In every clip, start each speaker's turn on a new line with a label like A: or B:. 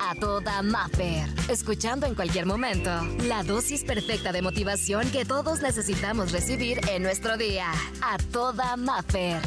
A: A toda Maffer. Escuchando en cualquier momento la dosis perfecta de motivación que todos necesitamos recibir en nuestro día. A toda Maffer.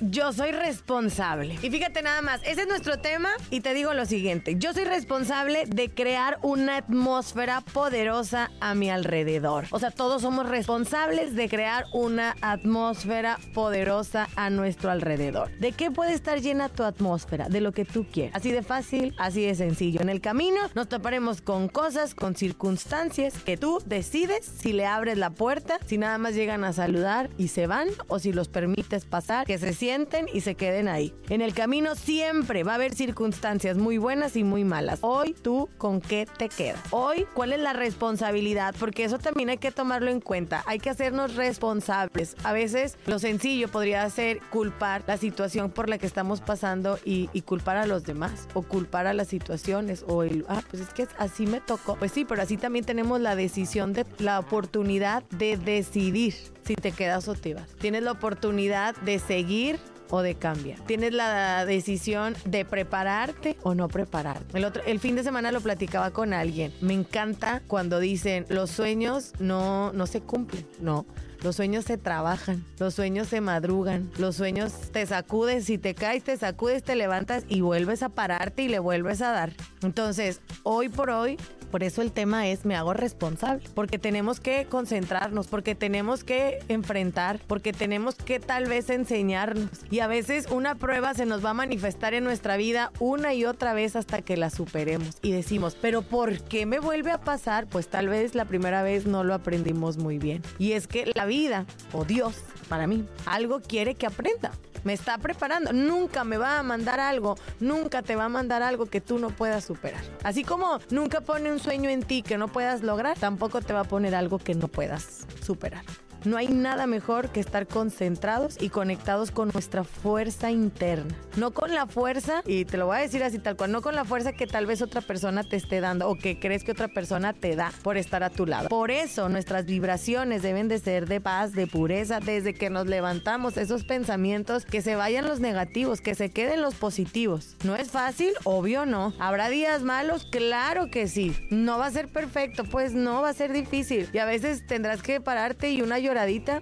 B: Yo soy responsable. Y fíjate nada más, ese es nuestro tema y te digo lo siguiente, yo soy responsable de crear una atmósfera poderosa a mi alrededor. O sea, todos somos responsables de crear una atmósfera poderosa a nuestro alrededor. ¿De qué puede estar llena tu atmósfera? De lo que tú quieras. Así de fácil, así de sencillo. En el camino nos toparemos con cosas, con circunstancias que tú decides si le abres la puerta, si nada más llegan a saludar y se van o si los permites pasar, que se sienten y se queden ahí. En el camino siempre va a haber circunstancias muy buenas y muy malas. Hoy tú con qué te quedas. Hoy, ¿cuál es la responsabilidad? Porque eso también hay que tomarlo en cuenta. Hay que hacernos responsables. A veces lo sencillo podría ser culpar la situación por la que estamos pasando y, culpar a los demás o culpar a las situaciones o ah, pues es que así me tocó. Pues sí, pero así también tenemos la decisión de la oportunidad de decidir si te quedas o te vas. Tienes la oportunidad de seguir o de cambiar. Tienes la decisión de prepararte o no prepararte. El, otro, el fin de semana lo platicaba con alguien. Me encanta cuando dicen los sueños no, no se cumplen. No, los sueños se trabajan, los sueños se madrugan, los sueños te sacudes, si te caes, te sacudes, te levantas y vuelves a pararte y le vuelves a dar. Entonces, hoy por hoy por eso el tema es me hago responsable, porque tenemos que concentrarnos, porque tenemos que enfrentar, porque tenemos que tal vez enseñarnos. Y a veces una prueba se nos va a manifestar en nuestra vida una y otra vez hasta que la superemos. Y decimos, pero ¿por qué me vuelve a pasar? Pues tal vez la primera vez no lo aprendimos muy bien. Y es que la vida, o Dios, para mí, algo quiere que aprenda me está preparando. Nunca me va a mandar algo, nunca te va a mandar algo que tú no puedas superar. Así como nunca pone un sueño en ti que no puedas lograr, tampoco te va a poner algo que no puedas superar. No hay nada mejor que estar concentrados y conectados con nuestra fuerza interna. No con la fuerza, y te lo voy a decir así tal cual, no con la fuerza que tal vez otra persona te esté dando o que crees que otra persona te da por estar a tu lado. Por eso nuestras vibraciones deben de ser de paz, de pureza, desde que nos levantamos, esos pensamientos, que se vayan los negativos, que se queden los positivos. ¿No es fácil? Obvio no. ¿Habrá días malos? Claro que sí. ¿No va a ser perfecto? Pues no, va a ser difícil. Y a veces tendrás que pararte y una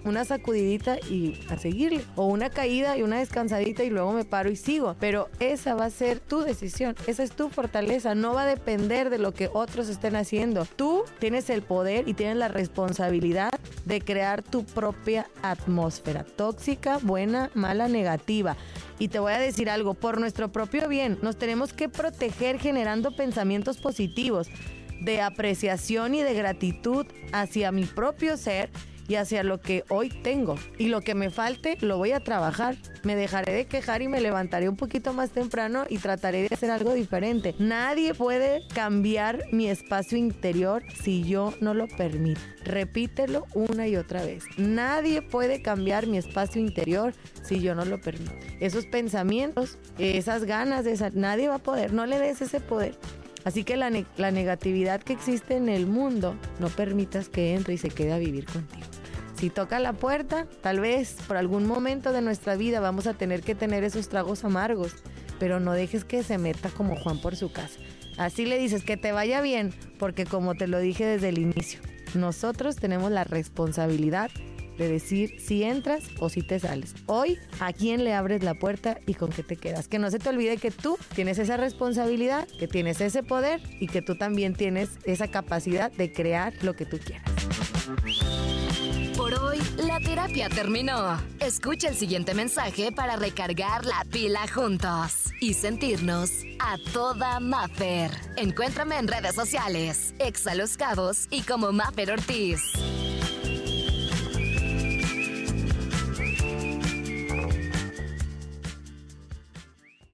B: una sacudidita y a seguirle. O una caída y una descansadita y luego me paro y sigo. Pero esa va a ser tu decisión. Esa es tu fortaleza. No va a depender de lo que otros estén haciendo. Tú tienes el poder y tienes la responsabilidad de crear tu propia atmósfera. Tóxica, buena, mala, negativa. Y te voy a decir algo, por nuestro propio bien, nos tenemos que proteger generando pensamientos positivos de apreciación y de gratitud hacia mi propio ser y hacia lo que hoy tengo. Y lo que me falte, lo voy a trabajar. Me dejaré de quejar y me levantaré un poquito más temprano y trataré de hacer algo diferente. Nadie puede cambiar mi espacio interior si yo no lo permito. Repítelo una y otra vez. Nadie puede cambiar mi espacio interior si yo no lo permito. Esos pensamientos, esas ganas de nadie va a poder. No le des ese poder. Así que la, la negatividad que existe en el mundo, no permitas que entre y se quede a vivir contigo. Si toca la puerta, tal vez por algún momento de nuestra vida vamos a tener que tener esos tragos amargos, pero no dejes que se meta como Juan por su casa. Así le dices que te vaya bien, porque como te lo dije desde el inicio, nosotros tenemos la responsabilidad de decir si entras o si te sales. Hoy, ¿a quién le abres la puerta y con qué te quedas? Que no se te olvide que tú tienes esa responsabilidad, que tienes ese poder y que tú también tienes esa capacidad de crear lo que tú quieras.
A: La terapia terminó. Escucha el siguiente mensaje para recargar la pila juntos y sentirnos a toda Maffer. Encuéntrame en redes sociales, Exa Los Cabos y como Maffer Ortiz.